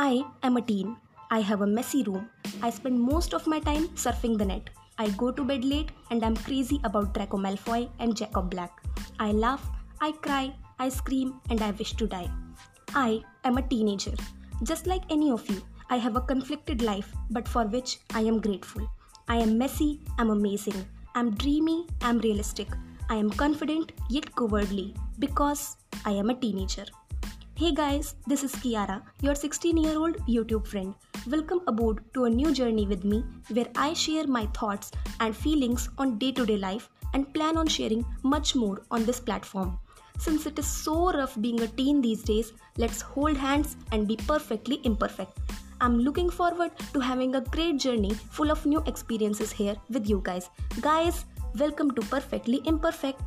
I am a teen. I have a messy room. I spend most of my time surfing the net. I go to bed late and I'm crazy about Draco Malfoy and Jacob Black. I laugh, I cry, I scream, and I wish to die. I am a teenager. Just like any of you, I have a conflicted life, but for which I am grateful. I am messy, I'm amazing. I'm dreamy, I'm realistic. I am confident yet cowardly because I am a teenager. Hey guys, this is Kiara, your 16 year old YouTube friend. Welcome aboard to a new journey with me where I share my thoughts and feelings on day to day life and plan on sharing much more on this platform. Since it is so rough being a teen these days, let's hold hands and be perfectly imperfect. I'm looking forward to having a great journey full of new experiences here with you guys. Guys, welcome to Perfectly Imperfect.